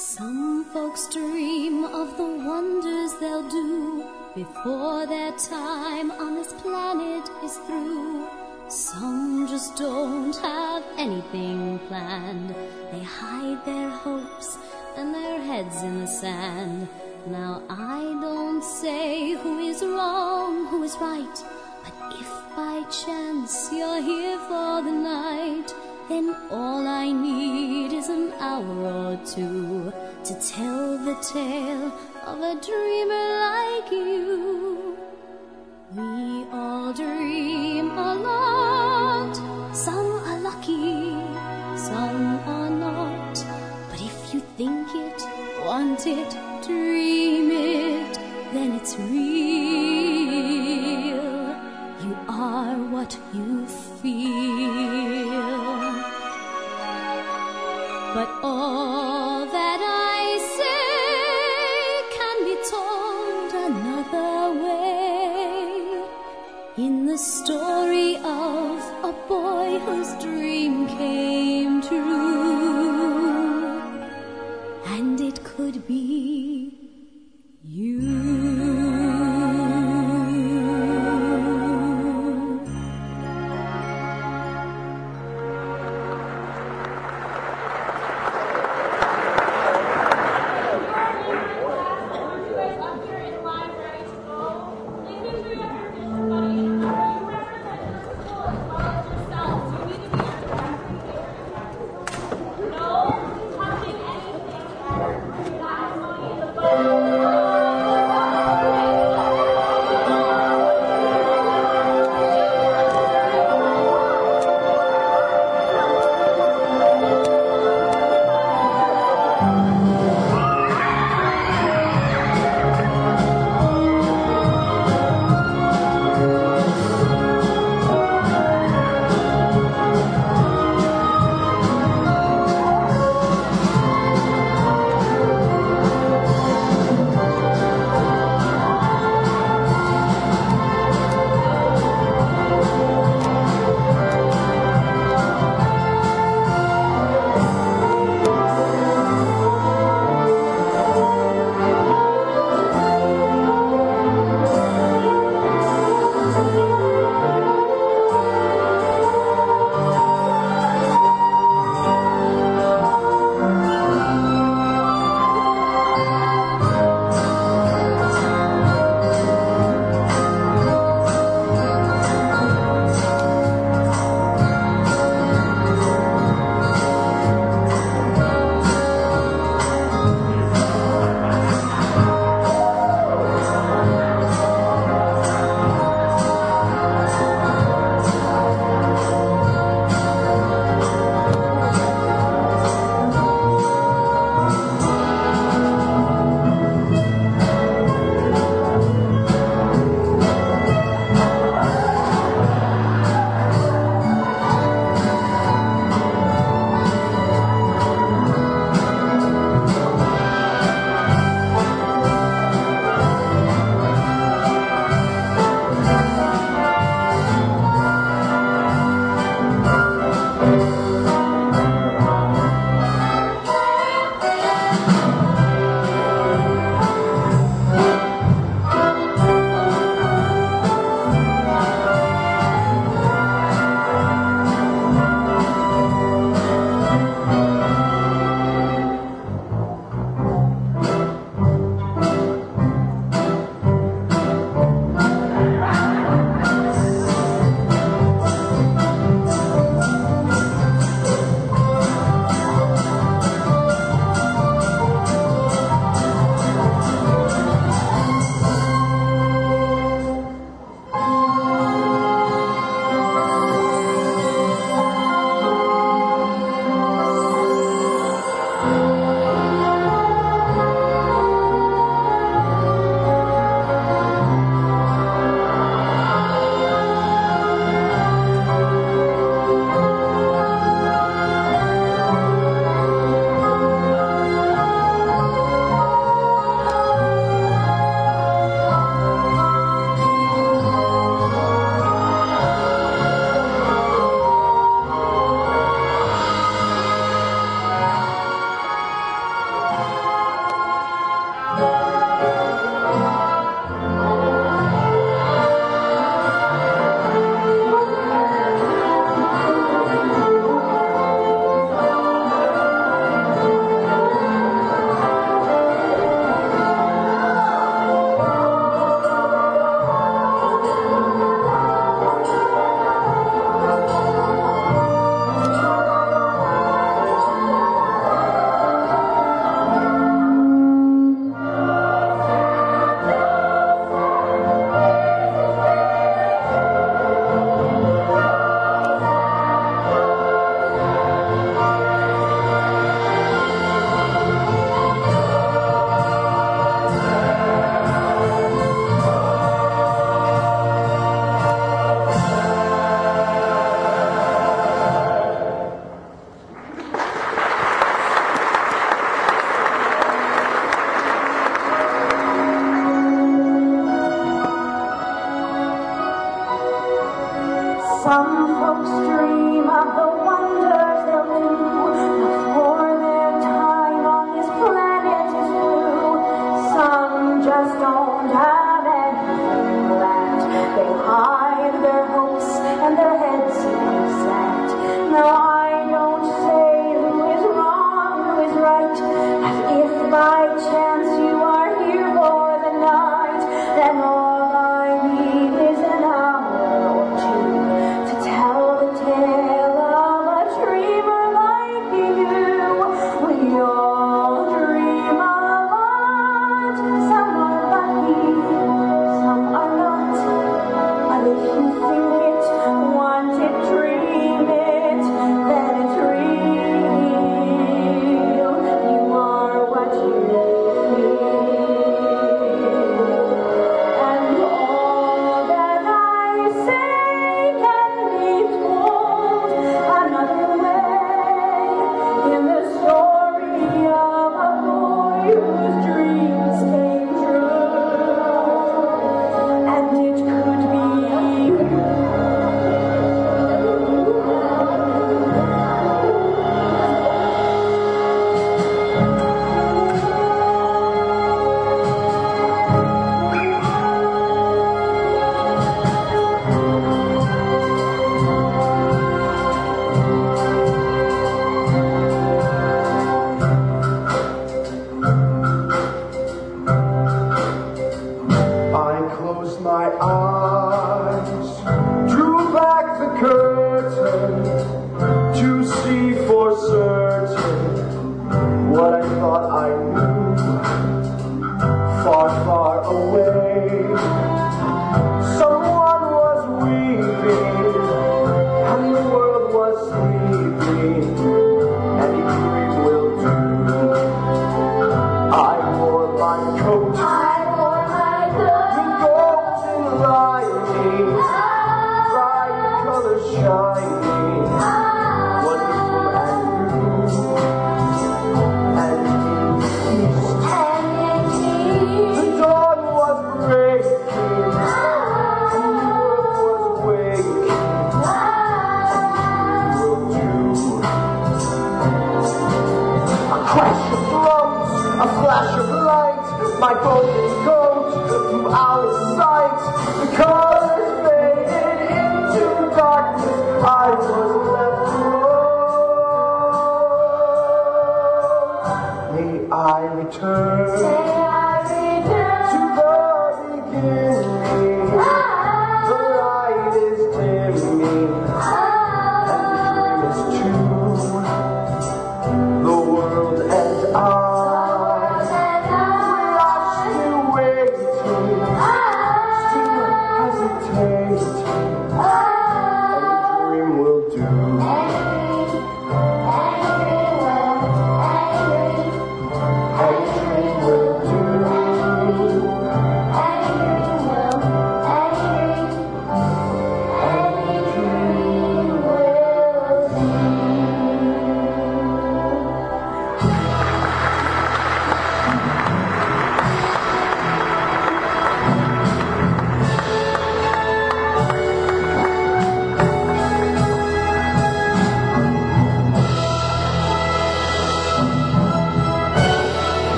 Some folks dream of the wonders they'll do before their time on this planet is through. Some just don't have anything planned. They hide their hopes and their heads in the sand. Now I don't say who is wrong, who is right, but if by chance you're here for the night, then all I need is an hour or two to tell the tale of a dreamer like you. We all dream a lot, some are lucky, some are not. But if you think it, want it, dream it, then it's real. You are what you feel. But all that I say can be told another way. In the story of a boy whose dream came true. And it could be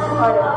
哎呀！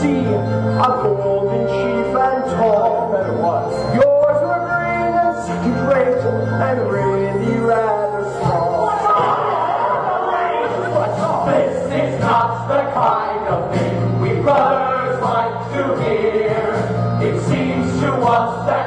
see a golden sheaf and tall and it was. Yours were green and second and really rather small. What's all What's this? Is not the kind of thing we brothers like to hear. It seems to us that.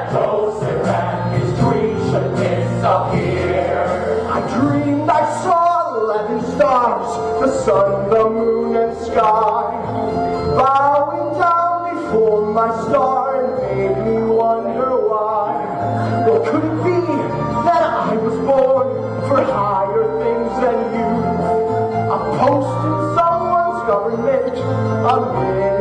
my star made me wonder why. What could it be that I was born for higher things than you? A post in someone's government, a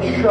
what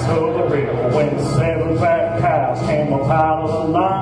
so the river when seven fat cows came a pile of line.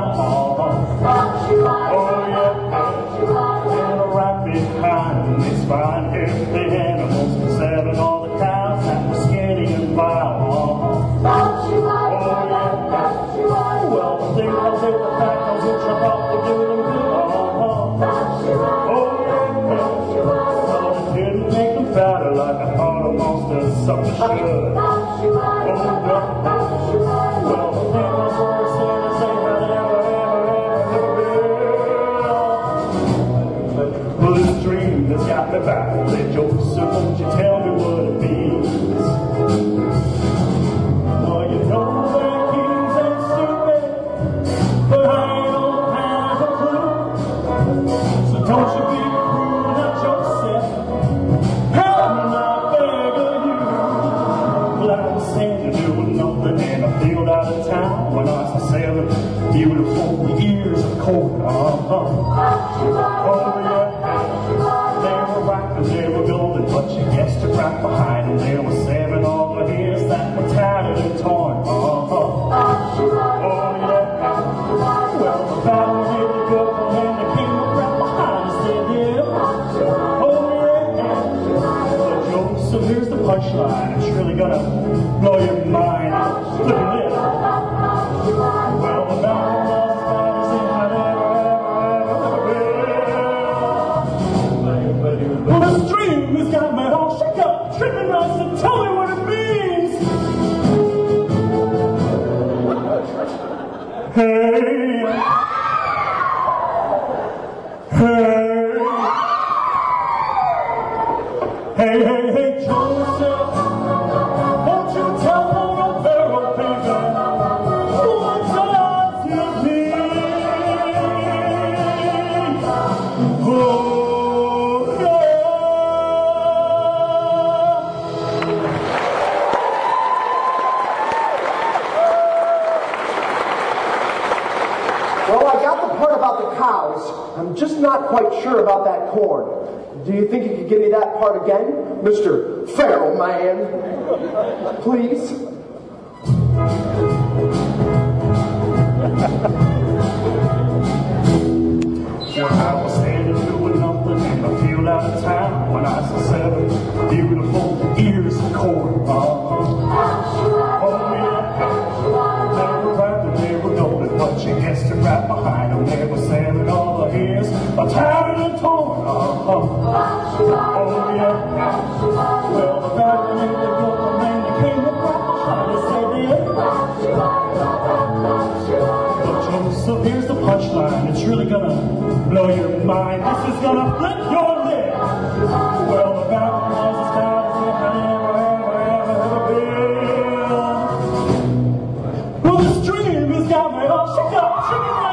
uh, it's really going to blow your mind. 没了，谢谢，谢谢你们。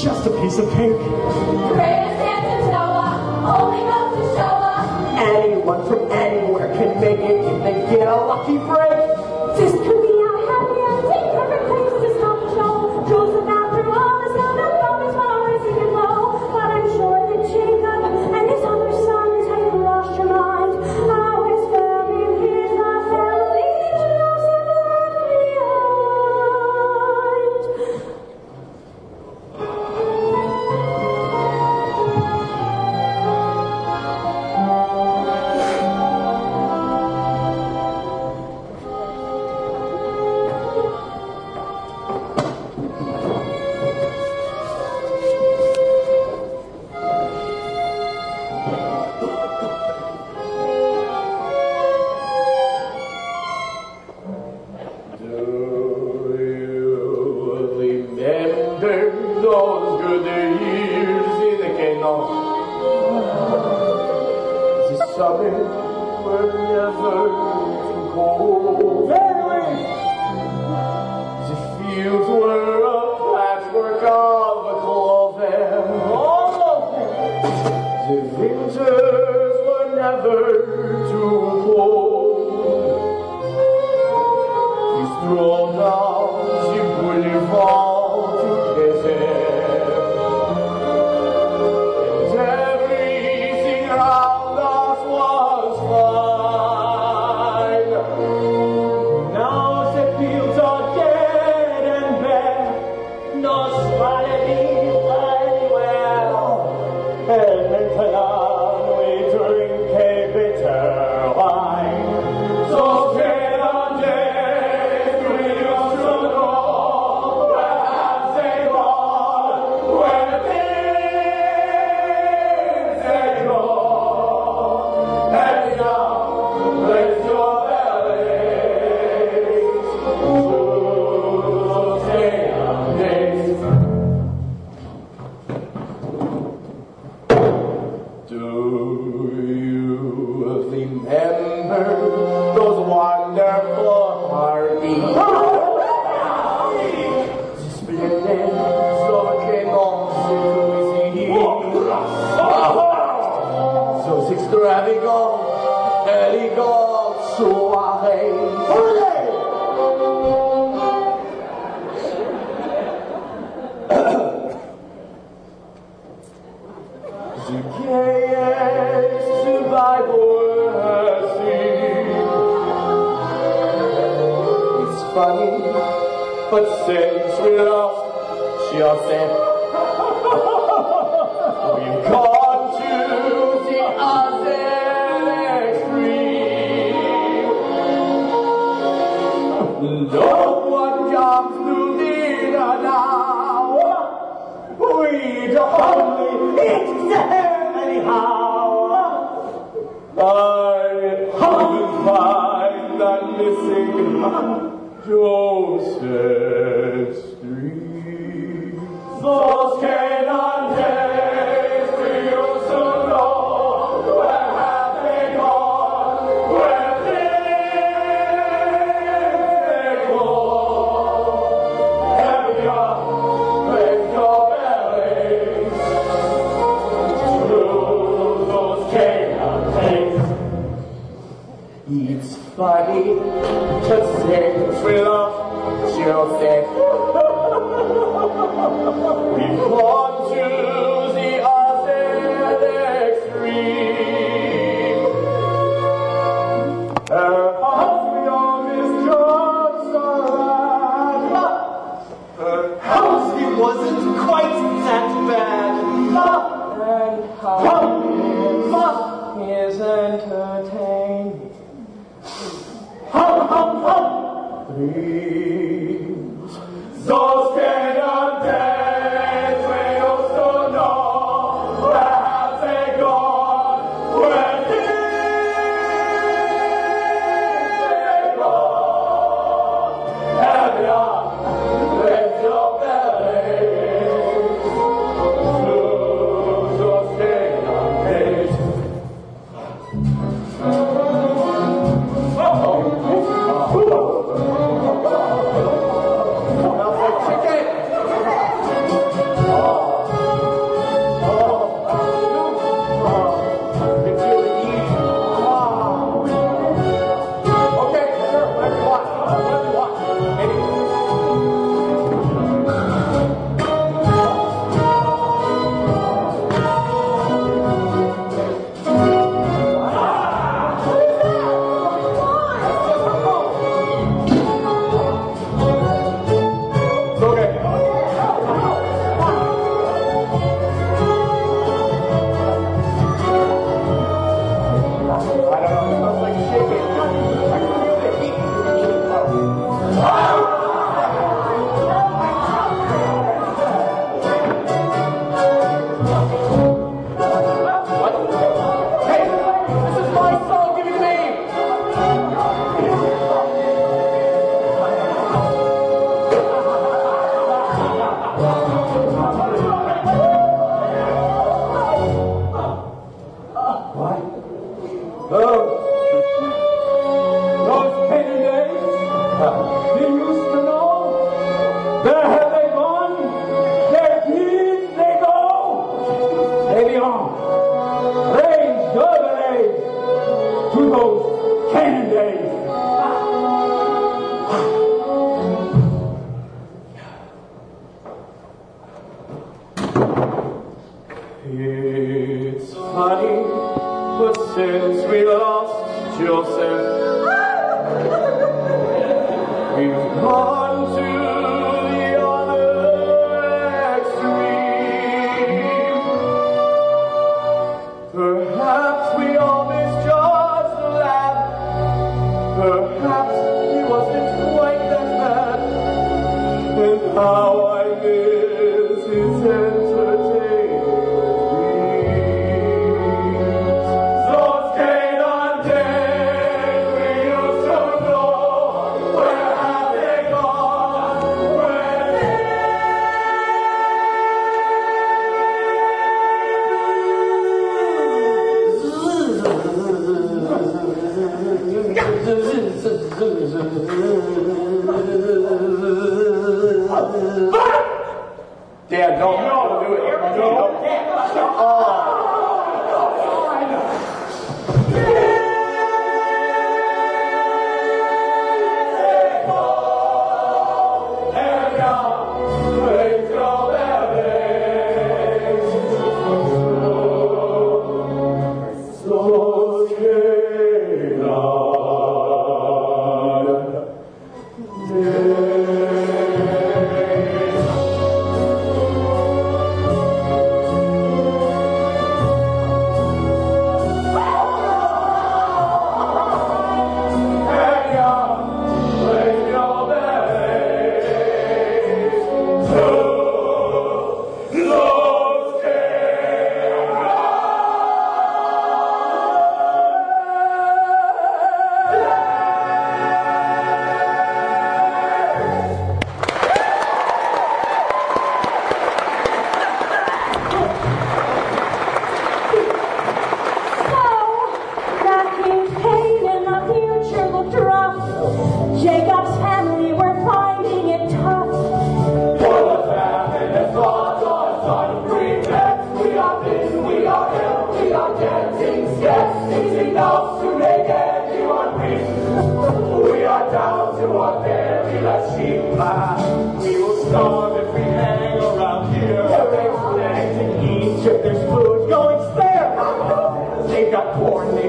Just a piece of cake. Greatest dance in Noah, only goes to showa. Anyone from anywhere can make it if they get a lucky break. Enrico, Enrico Suarez. The gayest survivor. It's funny, but since we lost, she also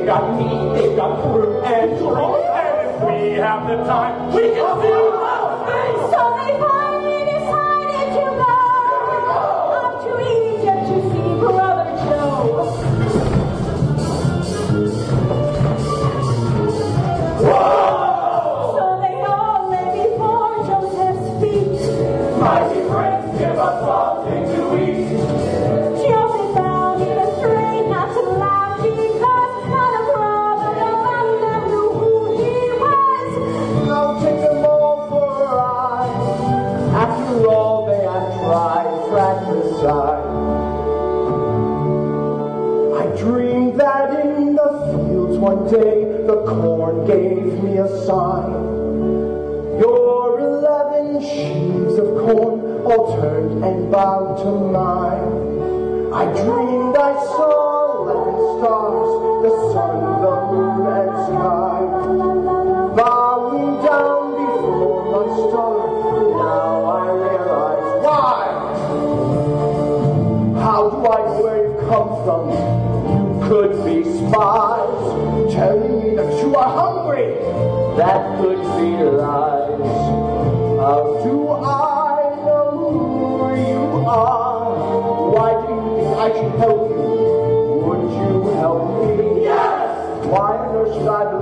They got meat. they got fruit and drink. and if we have the time, we can see Altered and bowed to mine. I dreamed I saw eleven stars, the sun, the moon, and sky. Bowing down before my star, now I realize why. How do I where you come from? You could be spies, telling me that you are hungry. That could be lies. help you? Would you help me? Yes! Why should I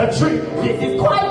Singing tree, this is quite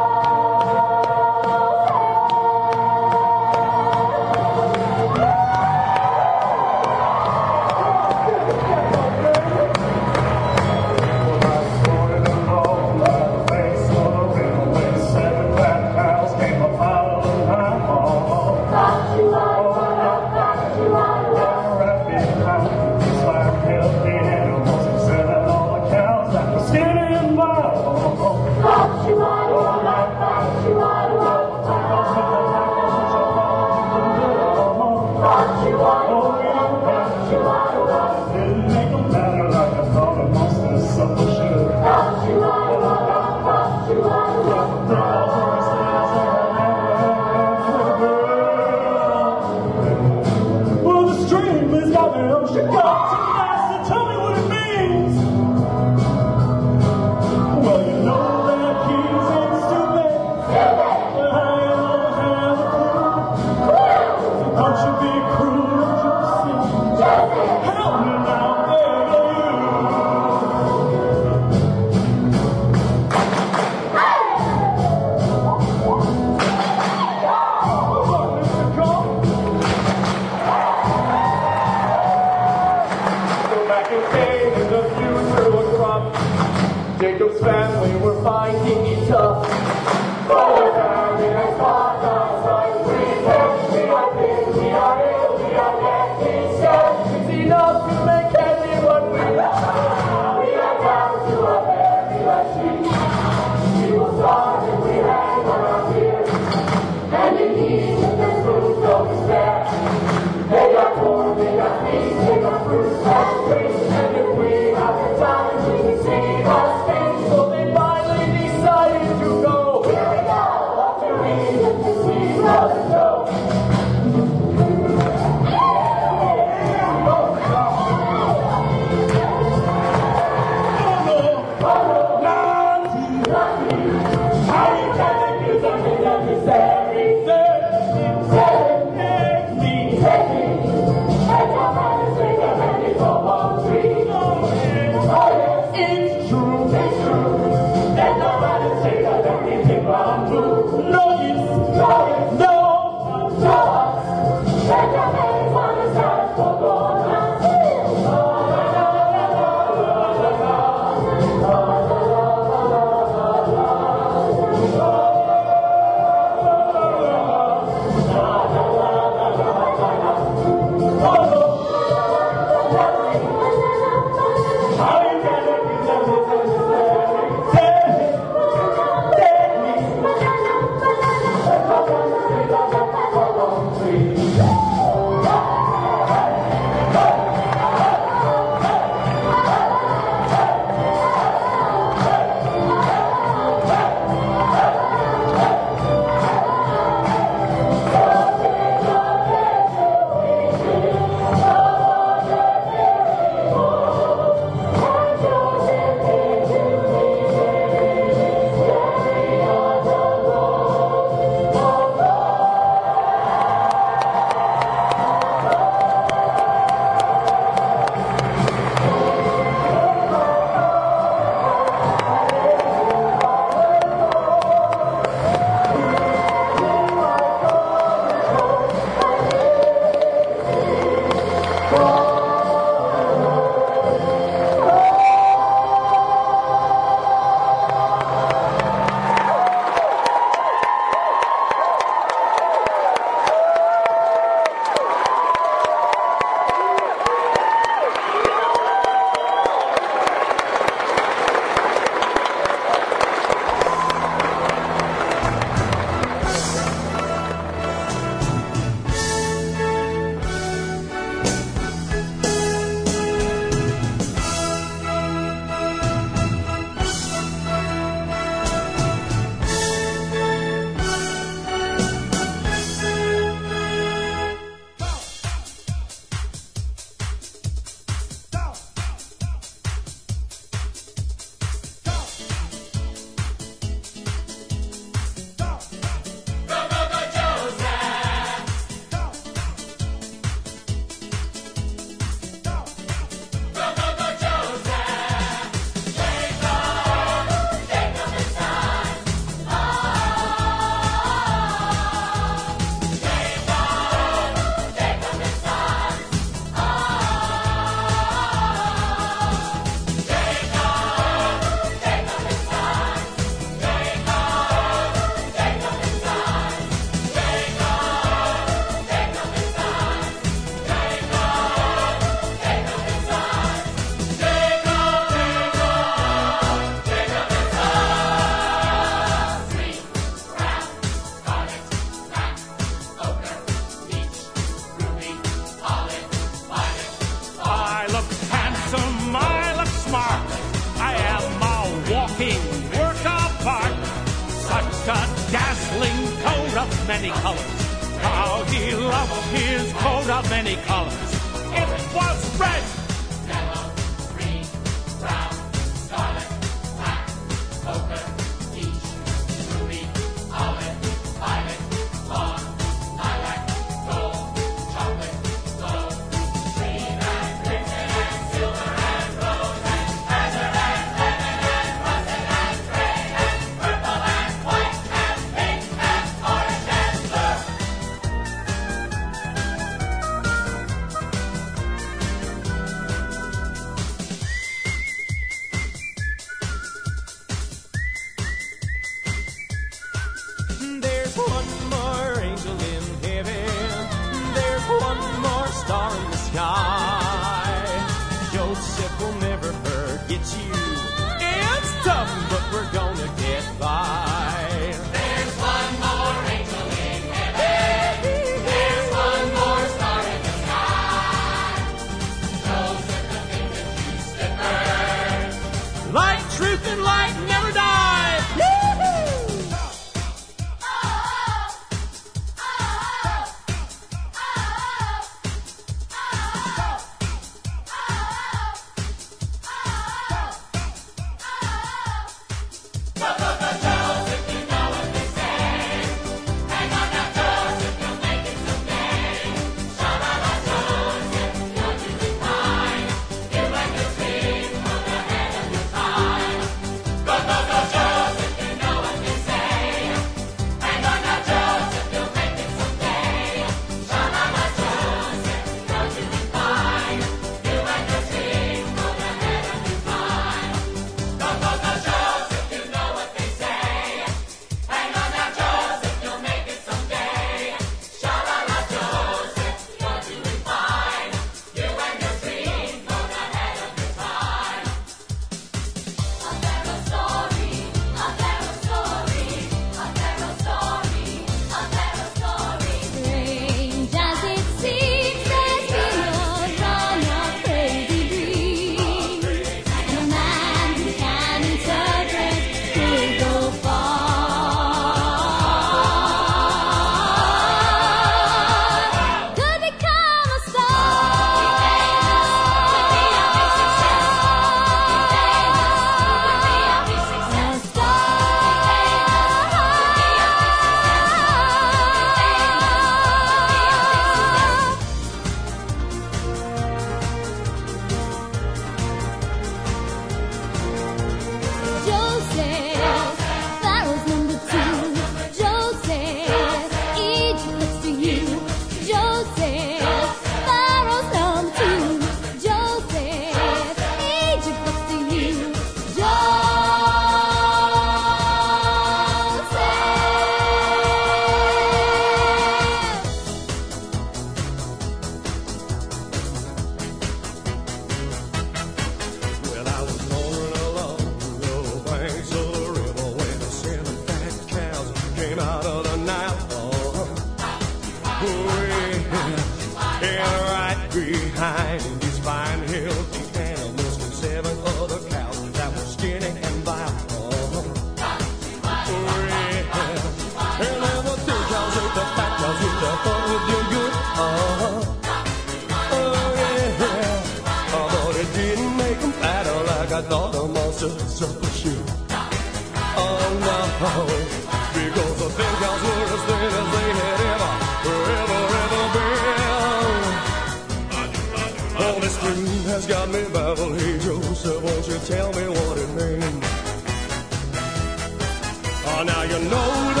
you know